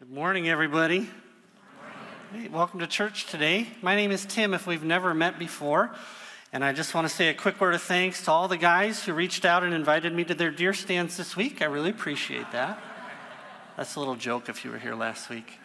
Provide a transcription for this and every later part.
Good morning, everybody. Hey, welcome to church today. My name is Tim, if we've never met before. And I just want to say a quick word of thanks to all the guys who reached out and invited me to their deer stands this week. I really appreciate that. That's a little joke if you were here last week.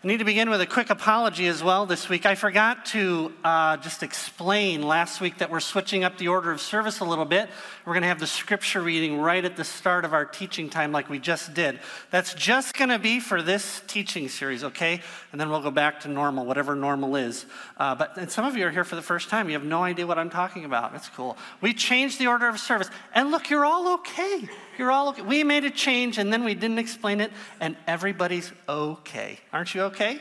I need to begin with a quick apology as well this week. I forgot to uh, just explain last week that we're switching up the order of service a little bit. We're going to have the scripture reading right at the start of our teaching time, like we just did. That's just going to be for this teaching series, okay? And then we'll go back to normal, whatever normal is. Uh, but and some of you are here for the first time. You have no idea what I'm talking about. That's cool. We changed the order of service. And look, you're all okay. You're all okay. We made a change and then we didn't explain it, and everybody's okay. Aren't you okay?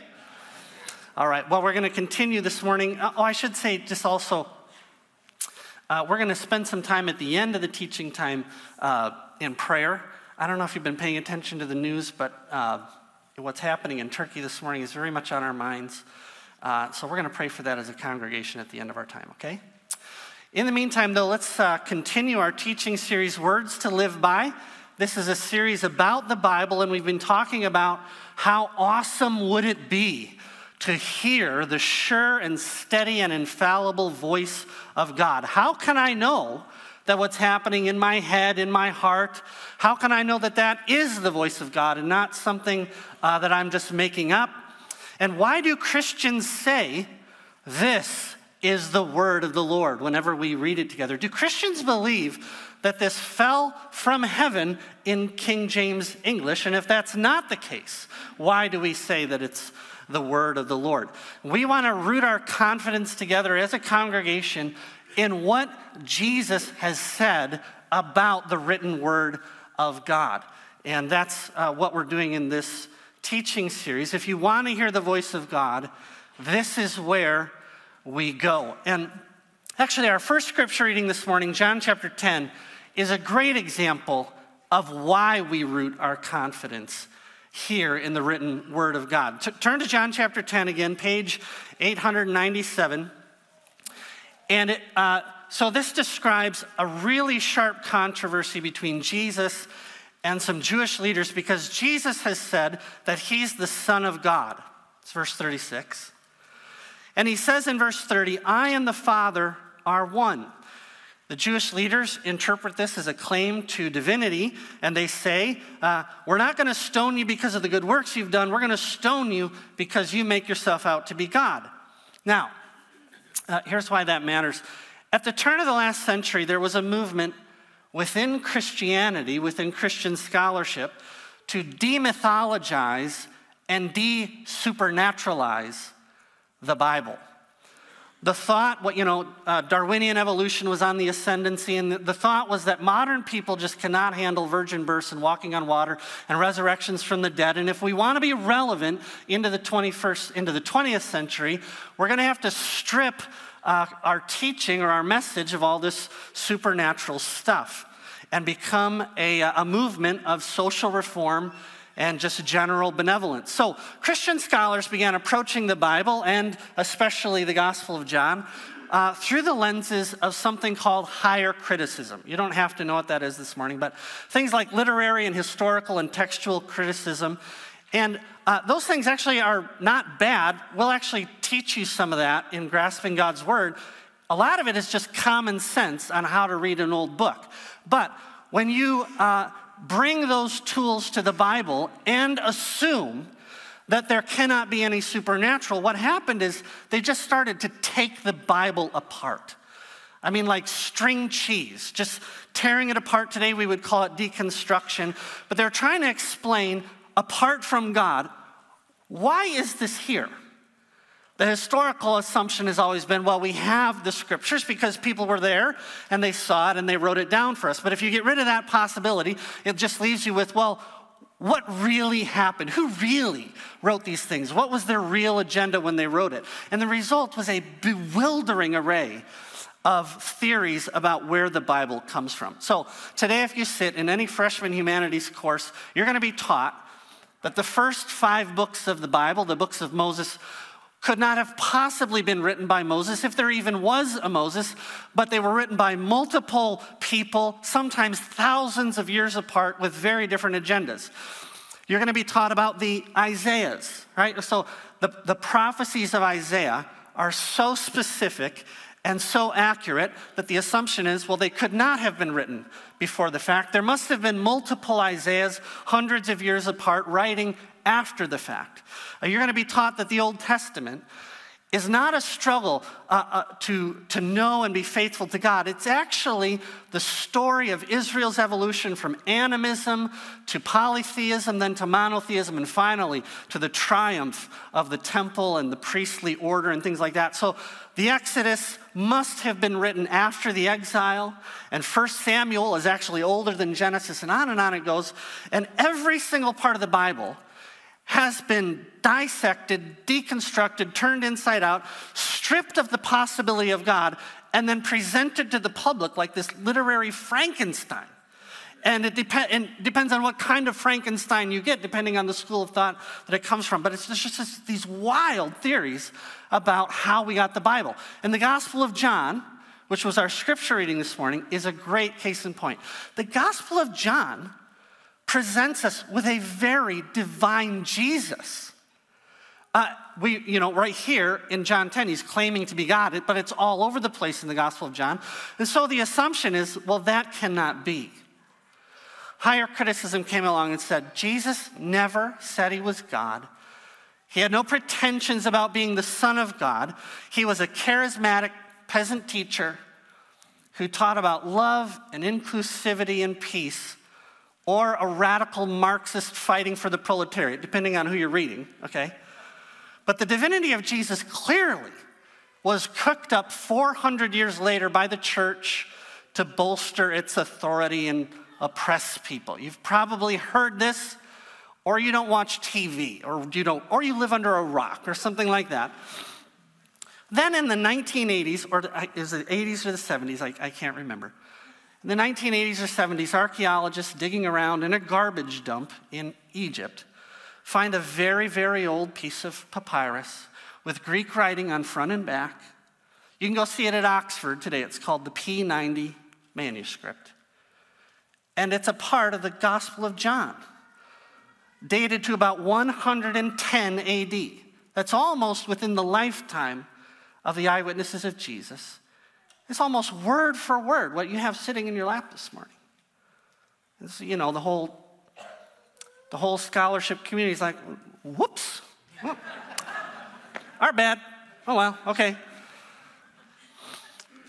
All right, well, we're going to continue this morning. Oh, I should say, just also, uh, we're going to spend some time at the end of the teaching time uh, in prayer. I don't know if you've been paying attention to the news, but uh, what's happening in Turkey this morning is very much on our minds. Uh, so we're going to pray for that as a congregation at the end of our time, okay? In the meantime, though, let's uh, continue our teaching series, Words to Live By. This is a series about the Bible, and we've been talking about how awesome would it be to hear the sure and steady and infallible voice of God. How can I know that what's happening in my head, in my heart, how can I know that that is the voice of God and not something uh, that I'm just making up? And why do Christians say this is the word of the Lord whenever we read it together. Do Christians believe that this fell from heaven in King James English? And if that's not the case, why do we say that it's the word of the Lord? We want to root our confidence together as a congregation in what Jesus has said about the written word of God. And that's uh, what we're doing in this teaching series. If you want to hear the voice of God, this is where we go. And actually, our first scripture reading this morning, John chapter 10, is a great example of why we root our confidence here in the written word of God. T- turn to John chapter 10 again, page 897. And it, uh, so this describes a really sharp controversy between Jesus and some Jewish leaders because Jesus has said that he's the Son of God. It's verse 36. And he says in verse 30, I and the Father are one. The Jewish leaders interpret this as a claim to divinity, and they say, uh, We're not going to stone you because of the good works you've done. We're going to stone you because you make yourself out to be God. Now, uh, here's why that matters. At the turn of the last century, there was a movement within Christianity, within Christian scholarship, to demythologize and de supernaturalize the Bible. The thought, what you know, uh, Darwinian evolution was on the ascendancy, and the, the thought was that modern people just cannot handle virgin births and walking on water and resurrections from the dead. And if we want to be relevant into the 21st, into the 20th century, we're going to have to strip uh, our teaching or our message of all this supernatural stuff and become a, a movement of social reform and just general benevolence. So, Christian scholars began approaching the Bible and especially the Gospel of John uh, through the lenses of something called higher criticism. You don't have to know what that is this morning, but things like literary and historical and textual criticism. And uh, those things actually are not bad. We'll actually teach you some of that in grasping God's word. A lot of it is just common sense on how to read an old book. But when you uh, bring those tools to the Bible and assume that there cannot be any supernatural, what happened is they just started to take the Bible apart. I mean, like string cheese, just tearing it apart. Today we would call it deconstruction. But they're trying to explain, apart from God, why is this here? The historical assumption has always been well, we have the scriptures because people were there and they saw it and they wrote it down for us. But if you get rid of that possibility, it just leaves you with, well, what really happened? Who really wrote these things? What was their real agenda when they wrote it? And the result was a bewildering array of theories about where the Bible comes from. So, today, if you sit in any freshman humanities course, you're going to be taught that the first five books of the Bible, the books of Moses, could not have possibly been written by Moses if there even was a Moses, but they were written by multiple people, sometimes thousands of years apart, with very different agendas. You're going to be taught about the Isaiahs, right? So the, the prophecies of Isaiah are so specific and so accurate that the assumption is well, they could not have been written before the fact. There must have been multiple Isaiahs, hundreds of years apart, writing after the fact. Uh, you're going to be taught that the Old Testament is not a struggle uh, uh, to, to know and be faithful to God. It's actually the story of Israel's evolution from animism to polytheism, then to monotheism, and finally to the triumph of the temple and the priestly order and things like that. So the Exodus must have been written after the exile, and First Samuel is actually older than Genesis, and on and on it goes. And every single part of the Bible has been dissected, deconstructed, turned inside out, stripped of the possibility of God, and then presented to the public like this literary Frankenstein. And it dep- and depends on what kind of Frankenstein you get, depending on the school of thought that it comes from. But it's just these wild theories about how we got the Bible. And the Gospel of John, which was our scripture reading this morning, is a great case in point. The Gospel of John presents us with a very divine Jesus. Uh, we, you know, right here in John 10, he's claiming to be God, but it's all over the place in the Gospel of John. And so the assumption is, well, that cannot be. Higher criticism came along and said, Jesus never said he was God. He had no pretensions about being the Son of God. He was a charismatic peasant teacher who taught about love and inclusivity and peace or a radical Marxist fighting for the proletariat, depending on who you're reading, okay? But the divinity of Jesus clearly was cooked up 400 years later by the church to bolster its authority and oppress people. You've probably heard this, or you don't watch TV, or you don't, or you live under a rock, or something like that. Then in the 1980s, or is it 80s or the 70s? I, I can't remember. In the 1980s or 70s, archaeologists digging around in a garbage dump in Egypt find a very, very old piece of papyrus with Greek writing on front and back. You can go see it at Oxford today. It's called the P90 manuscript. And it's a part of the Gospel of John, dated to about 110 AD. That's almost within the lifetime of the eyewitnesses of Jesus. It's almost word for word what you have sitting in your lap this morning. It's, you know, the whole, the whole scholarship community is like, whoops. Our bad. Oh well, okay.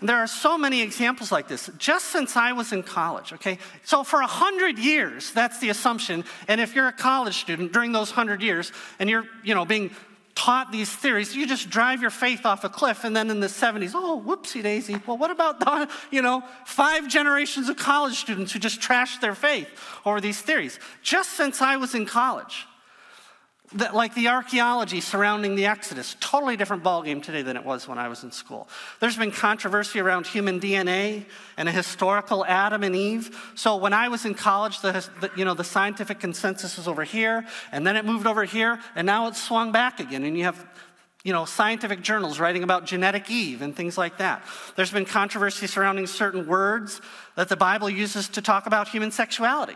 There are so many examples like this, just since I was in college, okay? So, for a hundred years, that's the assumption. And if you're a college student during those hundred years and you're, you know, being taught these theories, you just drive your faith off a cliff. And then in the 70s, oh, whoopsie daisy. Well, what about, the, you know, five generations of college students who just trashed their faith over these theories? Just since I was in college, that, like the archaeology surrounding the Exodus, totally different ballgame today than it was when I was in school. There's been controversy around human DNA and a historical Adam and Eve. So when I was in college, the, the, you know, the scientific consensus was over here, and then it moved over here, and now it's swung back again. And you have you know, scientific journals writing about genetic Eve and things like that. There's been controversy surrounding certain words that the Bible uses to talk about human sexuality.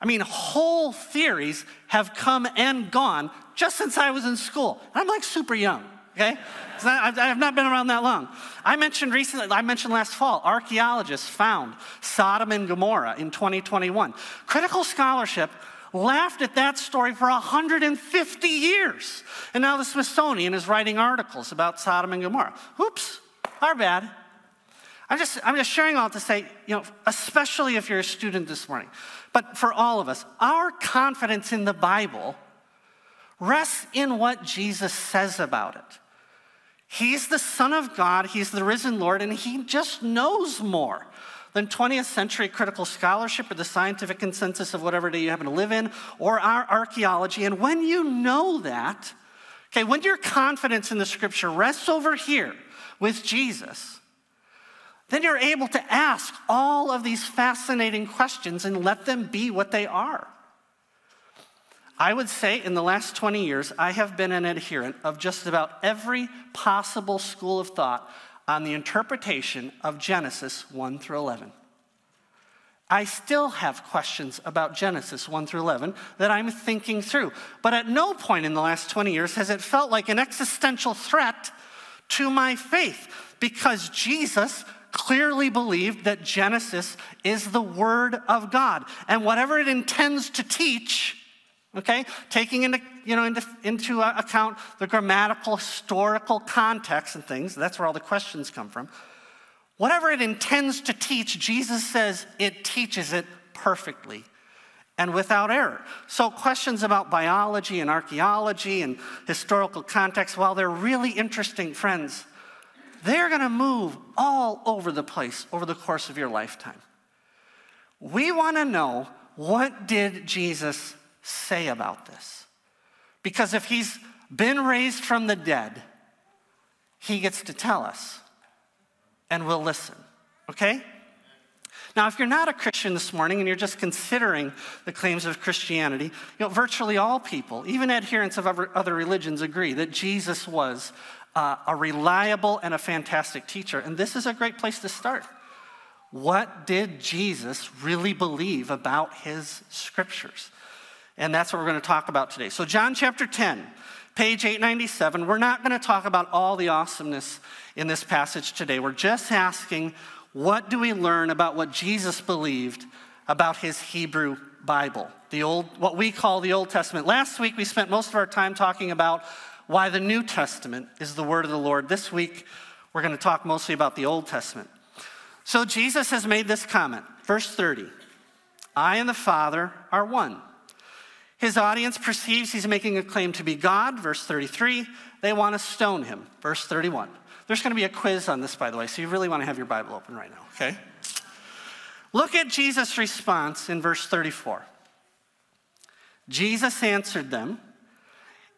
I mean, whole theories have come and gone just since I was in school. I'm like super young, okay? I have not been around that long. I mentioned recently, I mentioned last fall, archaeologists found Sodom and Gomorrah in 2021. Critical scholarship laughed at that story for 150 years. And now the Smithsonian is writing articles about Sodom and Gomorrah. Oops, our bad. I'm just, I'm just sharing all to say, you know, especially if you're a student this morning, but for all of us, our confidence in the Bible rests in what Jesus says about it. He's the Son of God, He's the risen Lord, and He just knows more than 20th century critical scholarship or the scientific consensus of whatever day you happen to live in or our archaeology. And when you know that, okay, when your confidence in the scripture rests over here with Jesus, then you're able to ask all of these fascinating questions and let them be what they are. I would say in the last 20 years, I have been an adherent of just about every possible school of thought on the interpretation of Genesis 1 through 11. I still have questions about Genesis 1 through 11 that I'm thinking through. But at no point in the last 20 years has it felt like an existential threat to my faith because Jesus clearly believed that Genesis is the Word of God. And whatever it intends to teach, okay, taking into, you know, into, into uh, account the grammatical, historical context and things, that's where all the questions come from. Whatever it intends to teach, Jesus says it teaches it perfectly and without error. So, questions about biology and archaeology and historical context, while they're really interesting, friends, they're going to move all over the place over the course of your lifetime. We want to know what did Jesus say about this? Because if he's been raised from the dead, he gets to tell us and we'll listen. Okay? Now, if you're not a Christian this morning and you're just considering the claims of Christianity, you know, virtually all people, even adherents of other religions, agree that Jesus was uh, a reliable and a fantastic teacher. And this is a great place to start. What did Jesus really believe about his scriptures? And that's what we're going to talk about today. So, John chapter 10, page 897, we're not going to talk about all the awesomeness in this passage today. We're just asking, what do we learn about what Jesus believed about his Hebrew Bible, the old, what we call the Old Testament? Last week, we spent most of our time talking about why the New Testament is the word of the Lord. This week, we're going to talk mostly about the Old Testament. So, Jesus has made this comment, verse 30 I and the Father are one. His audience perceives he's making a claim to be God, verse 33. They want to stone him, verse 31. There's going to be a quiz on this, by the way, so you really want to have your Bible open right now, okay? Look at Jesus' response in verse 34. Jesus answered them,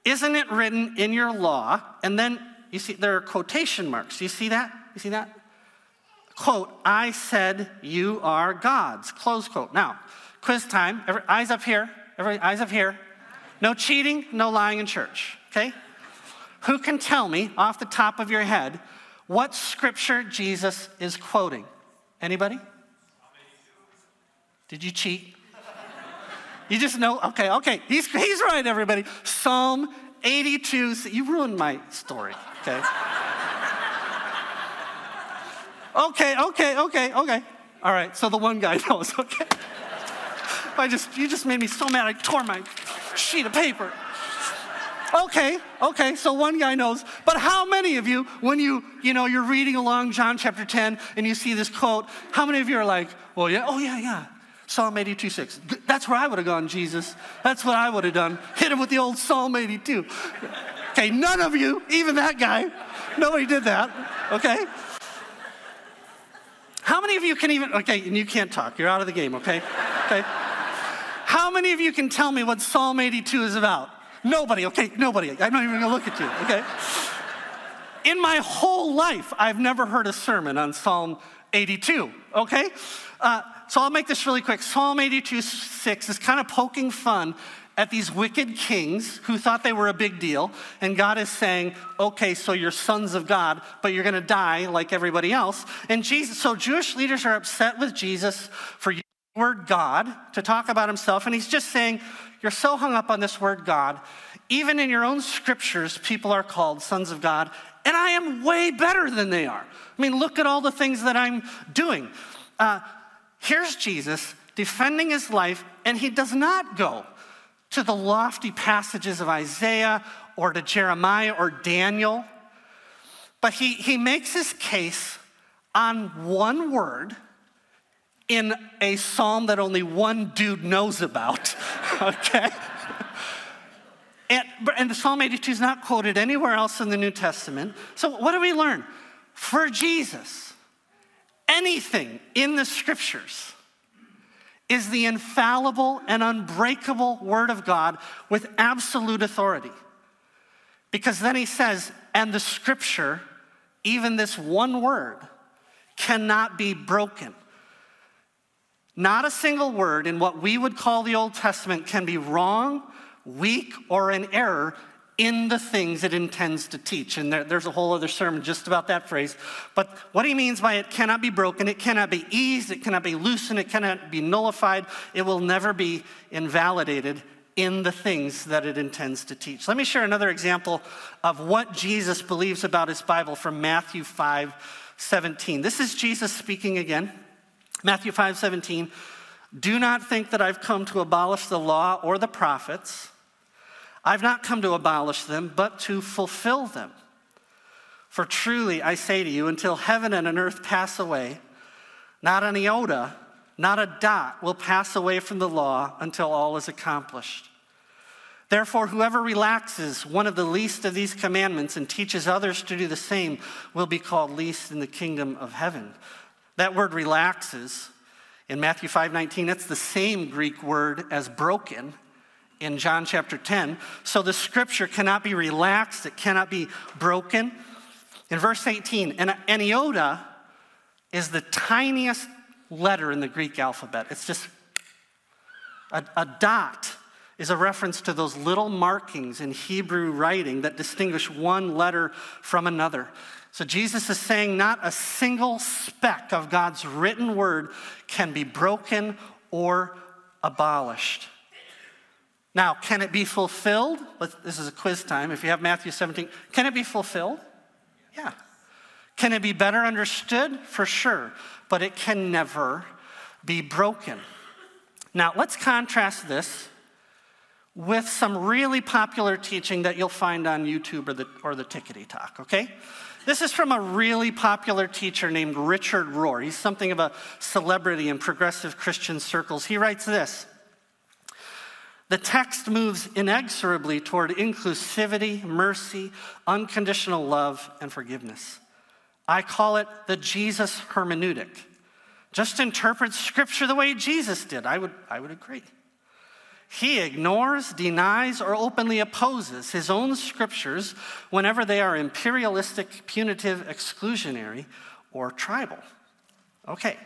Isn't it written in your law? And then you see, there are quotation marks. You see that? You see that? Quote, I said you are gods. Close quote. Now, quiz time. Every, eyes up here. Every, eyes up here. No cheating, no lying in church, okay? Who can tell me off the top of your head what scripture Jesus is quoting? Anybody? Did you cheat? You just know, okay, okay, he's, he's right, everybody. Psalm 82, you ruined my story, okay? okay, okay, okay, okay. All right, so the one guy knows, okay? I just, you just made me so mad, I tore my sheet of paper. Okay, okay, so one guy knows. But how many of you, when you, you know, you're reading along John chapter 10 and you see this quote, how many of you are like, well, yeah, oh, yeah, yeah. Psalm 82, 6. That's where I would have gone, Jesus. That's what I would have done. Hit him with the old Psalm 82. Okay, none of you, even that guy, nobody did that. Okay? How many of you can even, okay, and you can't talk. You're out of the game, okay? Okay. How many of you can tell me what Psalm 82 is about? Nobody, okay? Nobody. I'm not even gonna look at you, okay? In my whole life, I've never heard a sermon on Psalm 82, okay? Uh, so I'll make this really quick. Psalm 82 6 is kind of poking fun at these wicked kings who thought they were a big deal. And God is saying, okay, so you're sons of God, but you're going to die like everybody else. And Jesus, so Jewish leaders are upset with Jesus for using the word God to talk about himself. And he's just saying, you're so hung up on this word God. Even in your own scriptures, people are called sons of God, and I am way better than they are. I mean, look at all the things that I'm doing. Uh, here's Jesus defending his life, and he does not go to the lofty passages of Isaiah or to Jeremiah or Daniel, but he, he makes his case on one word in a psalm that only one dude knows about, okay? And, and the Psalm 82 is not quoted anywhere else in the New Testament. So, what do we learn? For Jesus, anything in the scriptures is the infallible and unbreakable word of God with absolute authority. Because then he says, and the scripture, even this one word, cannot be broken. Not a single word in what we would call the Old Testament can be wrong, weak, or in error in the things it intends to teach. And there, there's a whole other sermon just about that phrase. But what he means by it cannot be broken, it cannot be eased, it cannot be loosened, it cannot be nullified, it will never be invalidated in the things that it intends to teach. Let me share another example of what Jesus believes about his Bible from Matthew 5 17. This is Jesus speaking again. Matthew 5 17. Do not think that I've come to abolish the law or the prophets. I've not come to abolish them, but to fulfill them. For truly, I say to you, until heaven and an earth pass away, not an iota, not a dot will pass away from the law until all is accomplished. Therefore, whoever relaxes one of the least of these commandments and teaches others to do the same will be called least in the kingdom of heaven. That word relaxes in Matthew 5:19, that's the same Greek word as broken in John chapter 10. So the scripture cannot be relaxed, it cannot be broken. In verse 18, an, an iota is the tiniest letter in the Greek alphabet. It's just a, a dot is a reference to those little markings in Hebrew writing that distinguish one letter from another. So Jesus is saying not a single speck of God's written word can be broken or abolished. Now, can it be fulfilled? This is a quiz time. If you have Matthew 17, can it be fulfilled? Yeah. Can it be better understood? For sure. But it can never be broken. Now, let's contrast this with some really popular teaching that you'll find on YouTube or the, or the Tickety Talk, okay? This is from a really popular teacher named Richard Rohr. He's something of a celebrity in progressive Christian circles. He writes this The text moves inexorably toward inclusivity, mercy, unconditional love, and forgiveness. I call it the Jesus hermeneutic. Just interpret scripture the way Jesus did. I would, I would agree. He ignores, denies, or openly opposes his own scriptures whenever they are imperialistic, punitive, exclusionary, or tribal. Okay.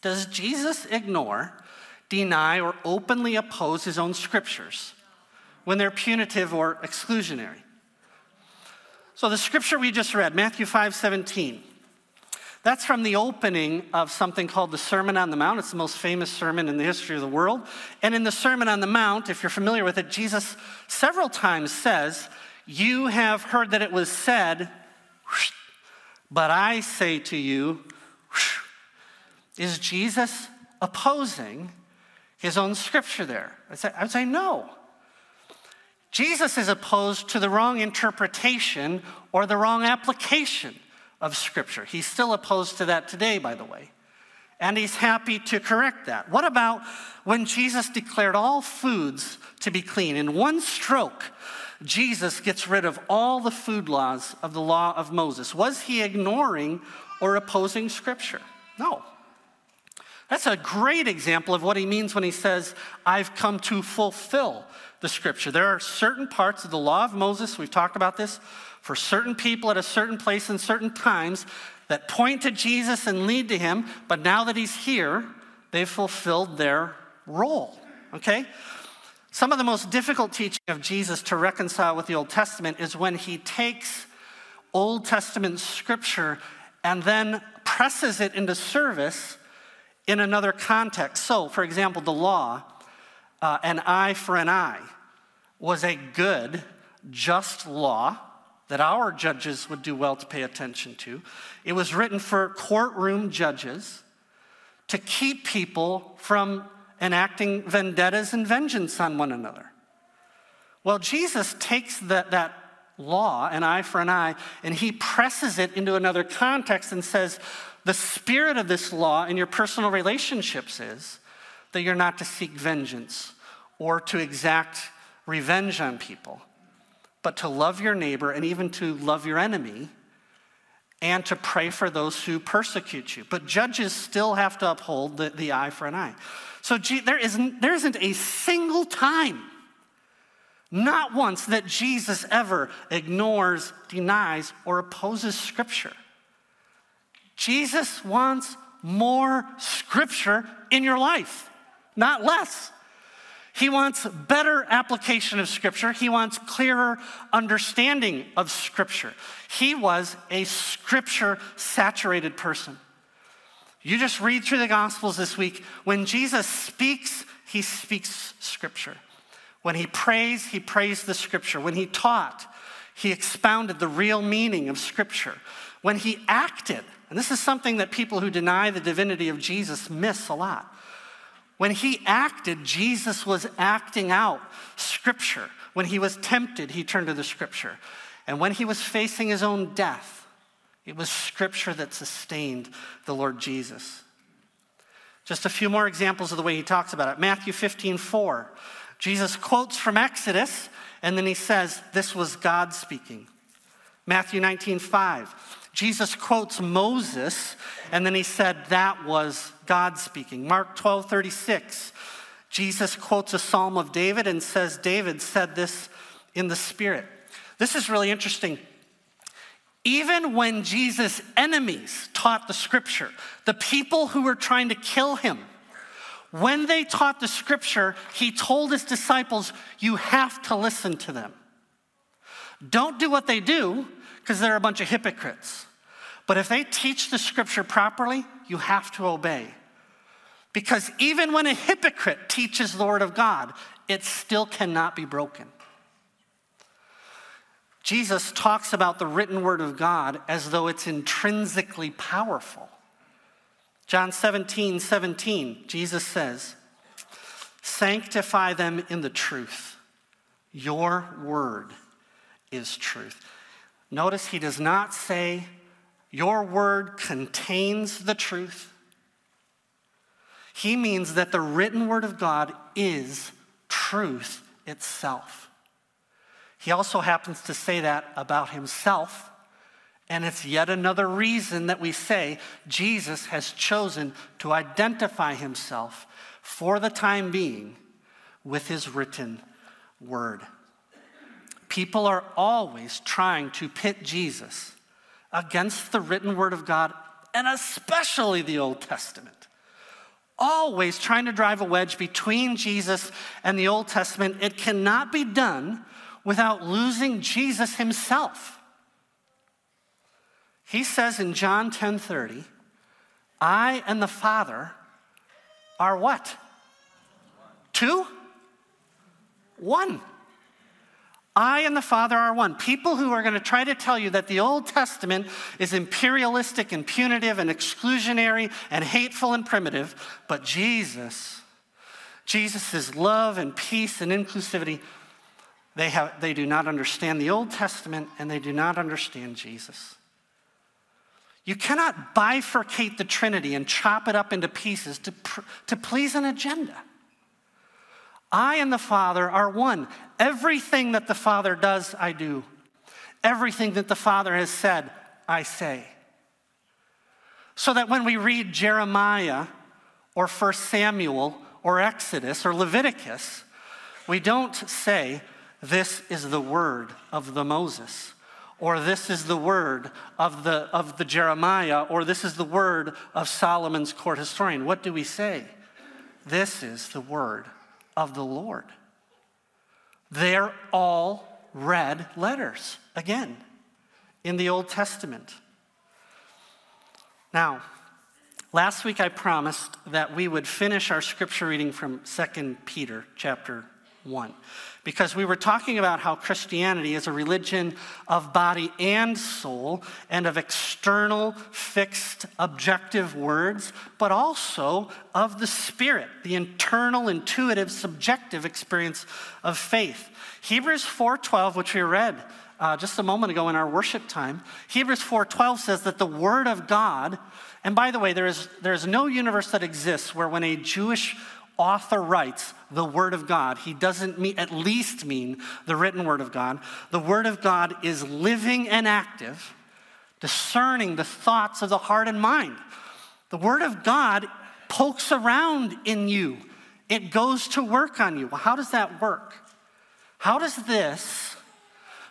Does Jesus ignore, deny, or openly oppose his own scriptures when they're punitive or exclusionary? So the scripture we just read, Matthew 5 17, that's from the opening of something called the Sermon on the Mount. It's the most famous sermon in the history of the world. And in the Sermon on the Mount, if you're familiar with it, Jesus several times says, You have heard that it was said, but I say to you, is Jesus opposing his own scripture there? I would say no. Jesus is opposed to the wrong interpretation or the wrong application of Scripture. He's still opposed to that today, by the way. And he's happy to correct that. What about when Jesus declared all foods to be clean? In one stroke, Jesus gets rid of all the food laws of the law of Moses. Was he ignoring or opposing Scripture? No. That's a great example of what he means when he says, I've come to fulfill the Scripture. There are certain parts of the law of Moses, we've talked about this, for certain people at a certain place and certain times that point to Jesus and lead to him, but now that he's here, they've fulfilled their role. Okay? Some of the most difficult teaching of Jesus to reconcile with the Old Testament is when he takes Old Testament scripture and then presses it into service in another context. So, for example, the law, uh, an eye for an eye, was a good, just law that our judges would do well to pay attention to. It was written for courtroom judges to keep people from enacting vendettas and vengeance on one another. Well, Jesus takes that, that law, an eye for an eye, and he presses it into another context and says, the spirit of this law in your personal relationships is that you're not to seek vengeance or to exact revenge on people but to love your neighbor and even to love your enemy and to pray for those who persecute you. But judges still have to uphold the, the eye for an eye. So there, isn't, there isn't a single time, not once, that Jesus ever ignores, denies, or opposes Scripture. Jesus wants more Scripture in your life, not less. He wants better application of Scripture. He wants clearer understanding of Scripture. He was a Scripture saturated person. You just read through the Gospels this week. When Jesus speaks, he speaks Scripture. When he prays, he prays the Scripture. When he taught, he expounded the real meaning of Scripture. When he acted, and this is something that people who deny the divinity of Jesus miss a lot. When he acted, Jesus was acting out scripture. When he was tempted, he turned to the scripture. And when he was facing his own death, it was scripture that sustained the Lord Jesus. Just a few more examples of the way he talks about it. Matthew 15, 4. Jesus quotes from Exodus, and then he says, This was God speaking. Matthew 19, 5. Jesus quotes Moses, and then he said that was God speaking. Mark 12, 36. Jesus quotes a psalm of David and says, David said this in the Spirit. This is really interesting. Even when Jesus' enemies taught the scripture, the people who were trying to kill him, when they taught the scripture, he told his disciples, You have to listen to them. Don't do what they do because they're a bunch of hypocrites. But if they teach the scripture properly, you have to obey. Because even when a hypocrite teaches the word of God, it still cannot be broken. Jesus talks about the written word of God as though it's intrinsically powerful. John 17, 17, Jesus says, Sanctify them in the truth. Your word is truth. Notice he does not say, your word contains the truth. He means that the written word of God is truth itself. He also happens to say that about himself. And it's yet another reason that we say Jesus has chosen to identify himself for the time being with his written word. People are always trying to pit Jesus against the written word of God, and especially the Old Testament. Always trying to drive a wedge between Jesus and the Old Testament. It cannot be done without losing Jesus himself. He says in John 10 30, I and the Father are what? Two? One. I and the Father are one. People who are going to try to tell you that the Old Testament is imperialistic and punitive and exclusionary and hateful and primitive, but Jesus, Jesus' love and peace and inclusivity, they, have, they do not understand the Old Testament and they do not understand Jesus. You cannot bifurcate the Trinity and chop it up into pieces to, to please an agenda. I and the Father are one. Everything that the Father does, I do. Everything that the Father has said, I say. So that when we read Jeremiah or 1 Samuel or Exodus or Leviticus, we don't say, This is the word of the Moses, or this is the word of the, of the Jeremiah, or this is the word of Solomon's court historian. What do we say? This is the word of the Lord. They're all red letters, again, in the Old Testament. Now, last week I promised that we would finish our scripture reading from 2 Peter chapter 1 because we were talking about how Christianity is a religion of body and soul and of external, fixed, objective words, but also of the spirit, the internal, intuitive, subjective experience of faith. Hebrews 4:12, which we read uh, just a moment ago in our worship time, Hebrews 4:12 says that the Word of God, and by the way, there is, there is no universe that exists where when a Jewish author writes the Word of God, he doesn't mean, at least mean the written Word of God. The Word of God is living and active, discerning the thoughts of the heart and mind. The Word of God pokes around in you, it goes to work on you. Well, how does that work? How does this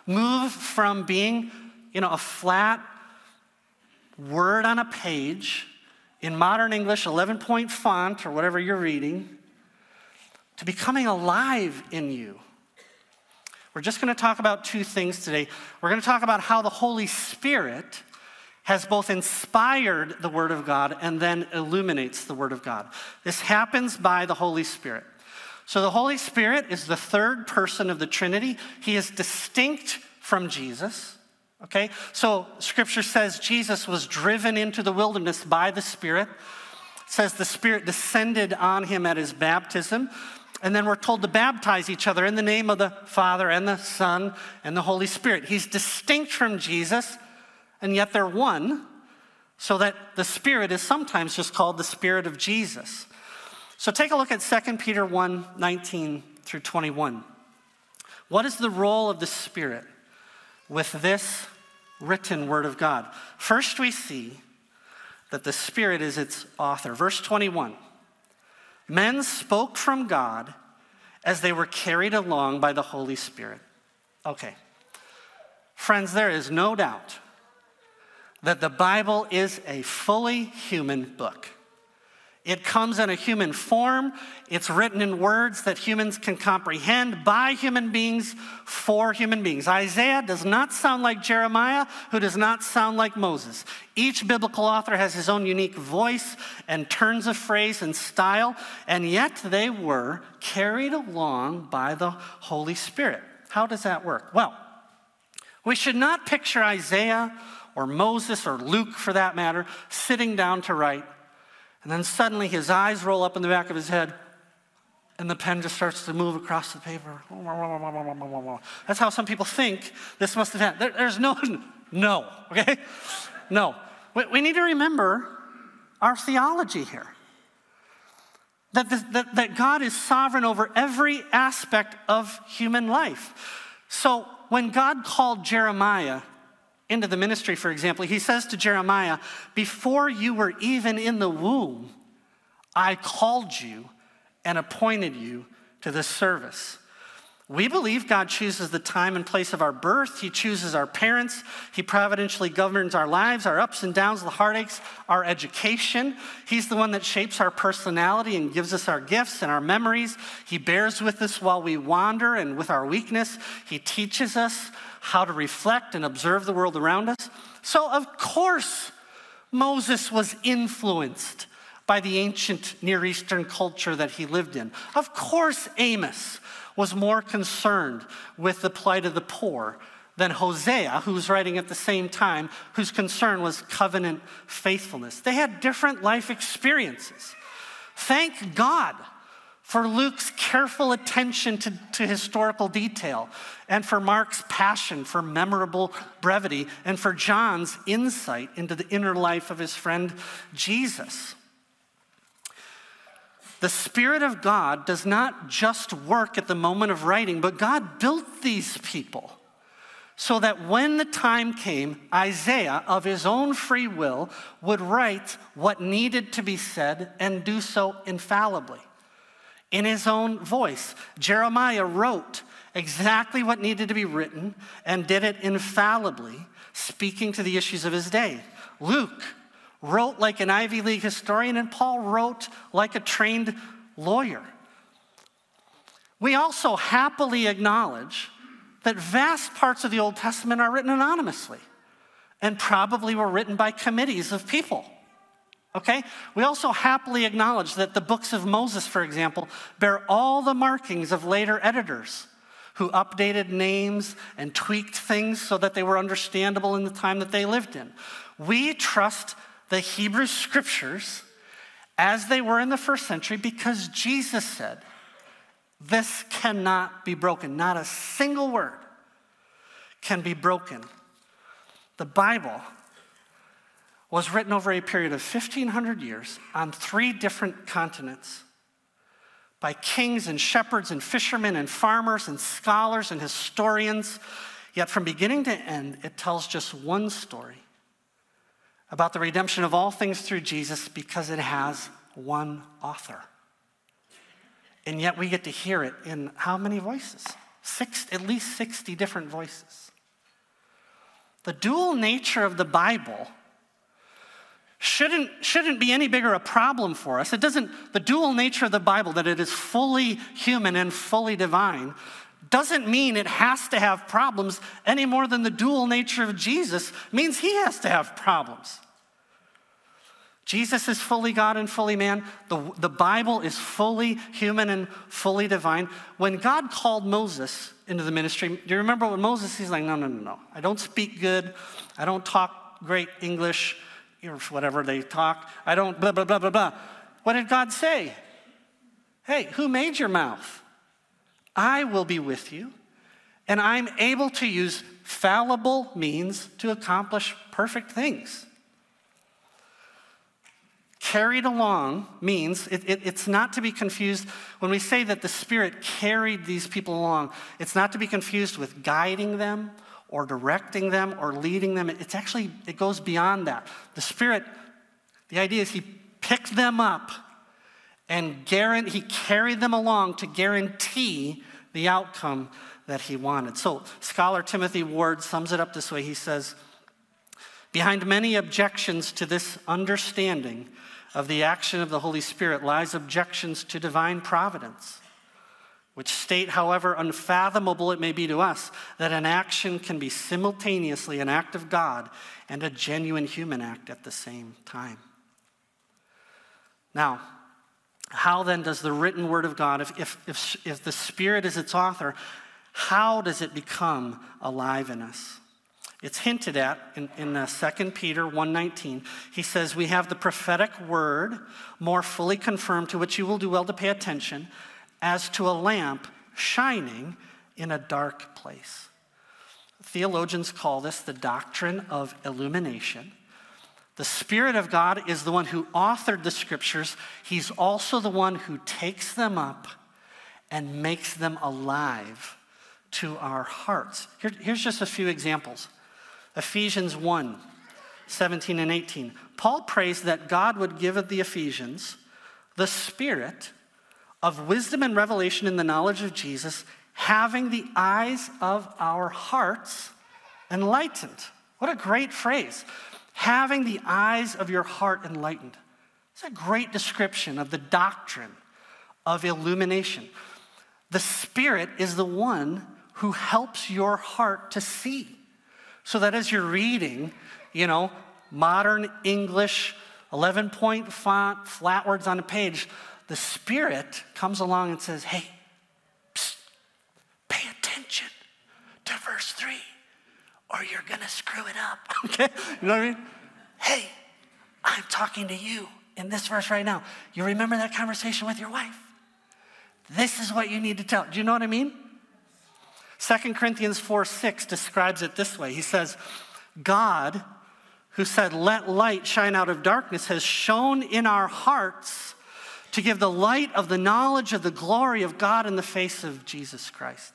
move from being, you know, a flat word on a page in modern English, 11 point font or whatever you're reading, to becoming alive in you. We're just going to talk about two things today. We're going to talk about how the Holy Spirit has both inspired the Word of God and then illuminates the Word of God. This happens by the Holy Spirit. So the Holy Spirit is the third person of the Trinity. He is distinct from Jesus. Okay? So scripture says Jesus was driven into the wilderness by the Spirit. It says the Spirit descended on him at his baptism. And then we're told to baptize each other in the name of the Father and the Son and the Holy Spirit. He's distinct from Jesus, and yet they're one, so that the Spirit is sometimes just called the Spirit of Jesus. So take a look at 2 Peter 1 19 through 21. What is the role of the Spirit with this written Word of God? First, we see that the Spirit is its author. Verse 21 Men spoke from God as they were carried along by the Holy Spirit. Okay. Friends, there is no doubt that the Bible is a fully human book. It comes in a human form. It's written in words that humans can comprehend by human beings for human beings. Isaiah does not sound like Jeremiah, who does not sound like Moses. Each biblical author has his own unique voice and turns of phrase and style, and yet they were carried along by the Holy Spirit. How does that work? Well, we should not picture Isaiah or Moses or Luke, for that matter, sitting down to write and then suddenly his eyes roll up in the back of his head, and the pen just starts to move across the paper. That's how some people think this must have happened. There's no, no, okay? No. We, need to remember our theology here. That, that, that God is sovereign over every aspect of human life. So when God called Jeremiah into the ministry, for example, he says to Jeremiah, Before you were even in the womb, I called you and appointed you to this service. We believe God chooses the time and place of our birth. He chooses our parents. He providentially governs our lives, our ups and downs, the heartaches, our education. He's the one that shapes our personality and gives us our gifts and our memories. He bears with us while we wander and with our weakness. He teaches us how to reflect and observe the world around us. So, of course, Moses was influenced by the ancient Near Eastern culture that he lived in. Of course, Amos was more concerned with the plight of the poor than Hosea, who was writing at the same time, whose concern was covenant faithfulness. They had different life experiences. Thank God for Luke's careful attention to, to, historical detail, and for Mark's passion for memorable brevity, and for John's insight into the inner life of his friend Jesus. The Spirit of God does not just work at the moment of writing, but God built these people so that when the time came, Isaiah, of his own free will, would write what needed to be said and do so infallibly in his own voice. Jeremiah wrote exactly what needed to be written and did it infallibly, speaking to the issues of his day. Luke wrote like an Ivy League historian, and Paul wrote like a trained lawyer. We also happily acknowledge that vast parts of the Old Testament are written anonymously and probably were written by committees of people. Okay? We also happily acknowledge that the books of Moses, for example, bear all the markings of later editors who updated names and tweaked things so that they were understandable in the time that they lived in. We trust the Hebrew scriptures as they were in the first century because Jesus said, This cannot be broken. Not a single word can be broken. The Bible was written over a period of 1,500 years on three different continents by kings and shepherds and fishermen and farmers and scholars and historians. Yet from beginning to end, it tells just one story about the redemption of all things through Jesus because it has one author. And yet we get to hear it in how many voices? Six, at least 60 different voices. The dual nature of the Bible shouldn't, shouldn't be any bigger a problem for us. It doesn't, the dual nature of the Bible, that it is fully human and fully divine, doesn't mean it has to have problems any more than the dual nature of Jesus means he has to have problems. Jesus is fully God and fully man. The, the Bible is fully human and fully divine. When God called Moses into the ministry, do you remember what Moses, he's like, no, no, no, no. I don't speak good. I don't talk great English or whatever they talk. I don't blah, blah, blah, blah, blah. What did God say? Hey, who made your mouth? I will be with you, and I'm able to use fallible means to accomplish perfect things. Carried along means it, it, it's not to be confused when we say that the Spirit carried these people along, it's not to be confused with guiding them or directing them or leading them. It's actually, it goes beyond that. The Spirit, the idea is He picked them up and guarantee, He carried them along to guarantee the outcome that He wanted. So, scholar Timothy Ward sums it up this way He says, Behind many objections to this understanding of the action of the Holy Spirit lies objections to divine providence, which state, however unfathomable it may be to us, that an action can be simultaneously an act of God and a genuine human act at the same time. Now, how then does the written word of God, if, if, if, if the Spirit is its author, how does it become alive in us? It's hinted at in, in uh, 2 Peter 1.19. He says, we have the prophetic word more fully confirmed to which you will do well to pay attention as to a lamp shining in a dark place. Theologians call this the doctrine of illumination. The Spirit of God is the one who authored the scriptures. He's also the one who takes them up and makes them alive to our hearts. Here, here's just a few examples. Ephesians 1 17 and 18. Paul prays that God would give the Ephesians the spirit of wisdom and revelation in the knowledge of Jesus, having the eyes of our hearts enlightened. What a great phrase. Having the eyes of your heart enlightened. It's a great description of the doctrine of illumination. The Spirit is the one who helps your heart to see. So that as you're reading, you know, modern English, 11 point font, flat words on a page, the Spirit comes along and says, hey, psst, pay attention to verse 3 or you're going to screw it up. okay? You know what I mean? Hey, I'm talking to you in this verse right now. You remember that conversation with your wife? This is what you need to tell. Do you know what I mean? 2 Corinthians 4 6 describes it this way He says, God, who said, Let light shine out of darkness, has shone in our hearts to give the light of the knowledge of the glory of God in the face of Jesus Christ.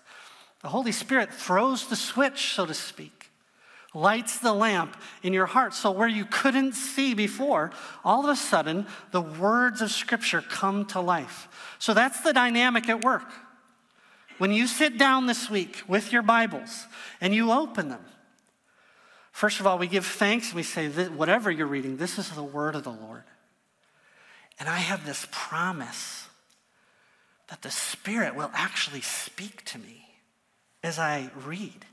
The Holy Spirit throws the switch, so to speak, lights the lamp in your heart. So, where you couldn't see before, all of a sudden, the words of Scripture come to life. So, that's the dynamic at work. When you sit down this week with your Bibles and you open them, first of all, we give thanks and we say, whatever you're reading, this is the word of the Lord. And I have this promise that the Spirit will actually speak to me as I read.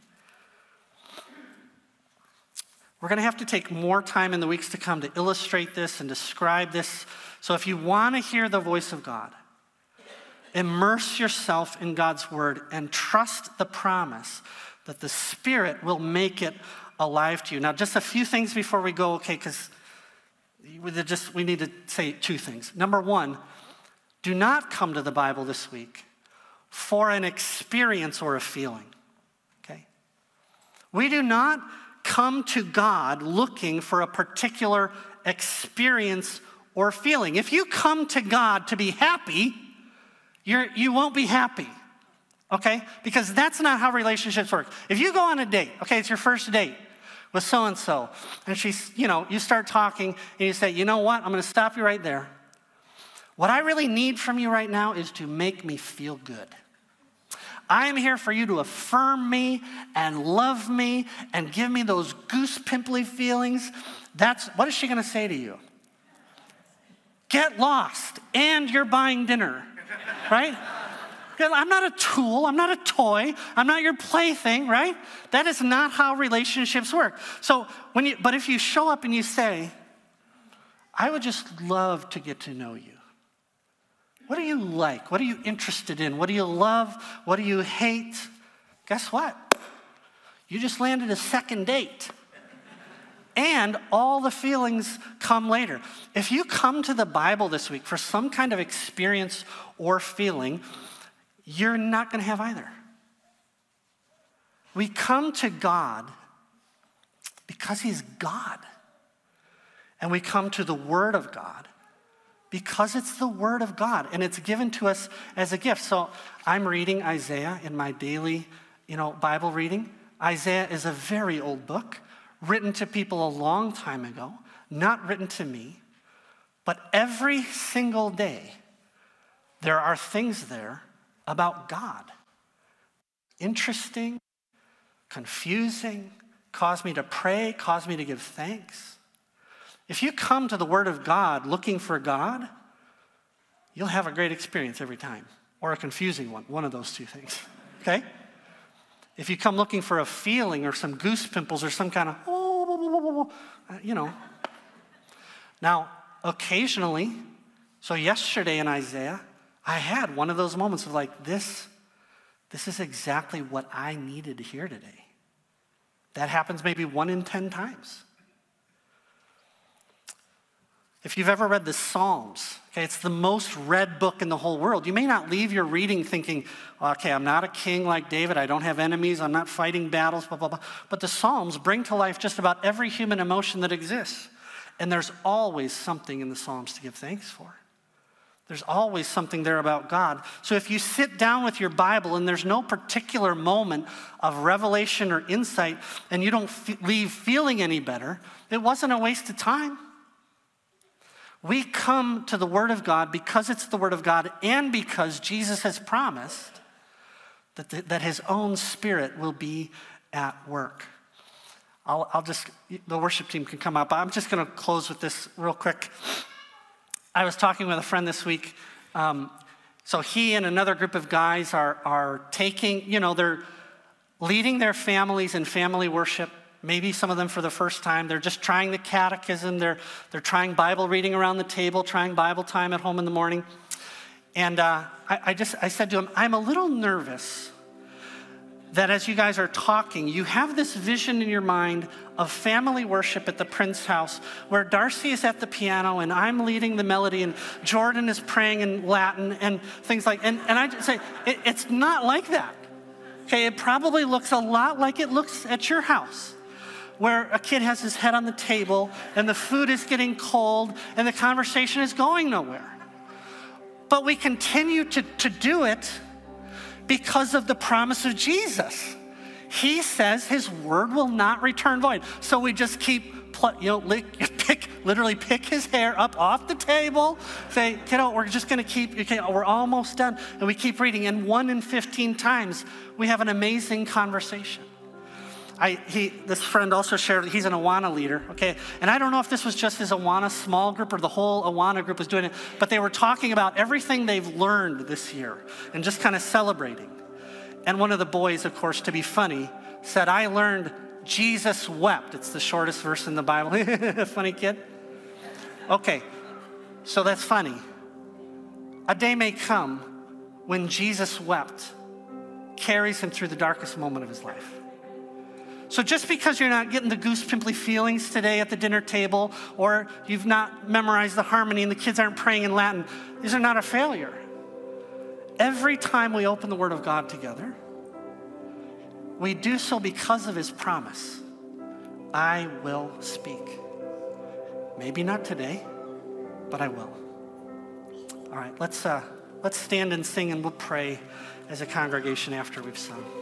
We're going to have to take more time in the weeks to come to illustrate this and describe this. So if you want to hear the voice of God, immerse yourself in God's word and trust the promise that the Spirit will make it alive to you. Now, just a few things before we go, okay, because just we need to say two things. Number one, do not come to the Bible this week for an experience or a feeling. Okay? We do not come to God looking for a particular experience or feeling. If you come to God to be happy, you're, you won't be happy, okay? Because that's not how relationships work. If you go on a date, okay, it's your first date with so and so, and she's, you know, you start talking and you say, you know what, I'm gonna stop you right there. What I really need from you right now is to make me feel good. I'm here for you to affirm me and love me and give me those goose pimply feelings. That's what is she going to say to you? Get lost, and you're buying dinner, right? I'm not a tool. I'm not a toy. I'm not your plaything, right? That is not how relationships work. So when you, but if you show up and you say, I would just love to get to know you. What do you like? What are you interested in? What do you love? What do you hate? Guess what? You just landed a second date. And all the feelings come later. If you come to the Bible this week for some kind of experience or feeling, you're not going to have either. We come to God because He's God. And we come to the Word of God because it's the Word of God and it's given to us as a gift. So I'm reading Isaiah in my daily you know, Bible reading. Isaiah is a very old book, written to people a long time ago, not written to me. But every single day, there are things there about God. Interesting, confusing, cause me to pray, cause me to give thanks. If you come to the Word of God looking for God, you'll have a great experience every time, or a confusing one, one of those two things, okay? If you come looking for a feeling or some goose pimples or some kind of, oh, uh, you know. Now, occasionally, so yesterday in Isaiah, I had one of those moments of like, this, this is exactly what I needed to hear today. That happens maybe one in 10 times. If you've ever read the Psalms, okay, it's the most read book in the whole world. You may not leave your reading thinking, okay, I'm not a king like David, I don't have enemies, I'm not fighting battles, blah, blah, blah. But the Psalms bring to life just about every human emotion that exists. And there's always something in the Psalms to give thanks for. There's always something there about God. So if you sit down with your Bible and there's no particular moment of revelation or insight and you don't f- leave feeling any better, it wasn't a waste of time. We come to the Word of God because it's the Word of God and because Jesus has promised that, the, that His own Spirit will be at work. I'll, I'll just, the worship team can come up. I'm just going to close with this real quick. I was talking with a friend this week. Um, so he and another group of guys are, are taking, you know, they're leading their families in family worship. Maybe some of them for the first time. They're just trying the catechism. They're, they're trying Bible reading around the table, trying Bible time at home in the morning. And uh, I, I just I said to him, I'm a little nervous that as you guys are talking, you have this vision in your mind of family worship at the Prince house where Darcy is at the piano and I'm leading the melody and Jordan is praying in Latin and things like and, and I just say it, it's not like that. Okay, it probably looks a lot like it looks at your house. Where a kid has his head on the table and the food is getting cold and the conversation is going nowhere. But we continue to, to do it because of the promise of Jesus. He says his word will not return void. So we just keep, you know, pick, literally pick his hair up off the table, say, kiddo, we're just going to keep, okay, we're almost done. And we keep reading. And one in 15 times, we have an amazing conversation. I, he, this friend also shared he's an Awana leader, okay? And I don't know if this was just his Awana small group or the whole Awana group was doing it, but they were talking about everything they've learned this year and just kind of celebrating. And one of the boys, of course, to be funny, said, I learned Jesus wept. It's the shortest verse in the Bible. funny kid? Okay, so that's funny. A day may come when Jesus wept carries him through the darkest moment of his life. So just because you're not getting the goose pimply feelings today at the dinner table, or you've not memorized the harmony and the kids aren't praying in Latin, these are not a failure. Every time we open the Word of God together, we do so because of His promise I will speak. Maybe not today, but I will. All right, let's, uh, let's stand and sing and we'll pray as a congregation after we've sung.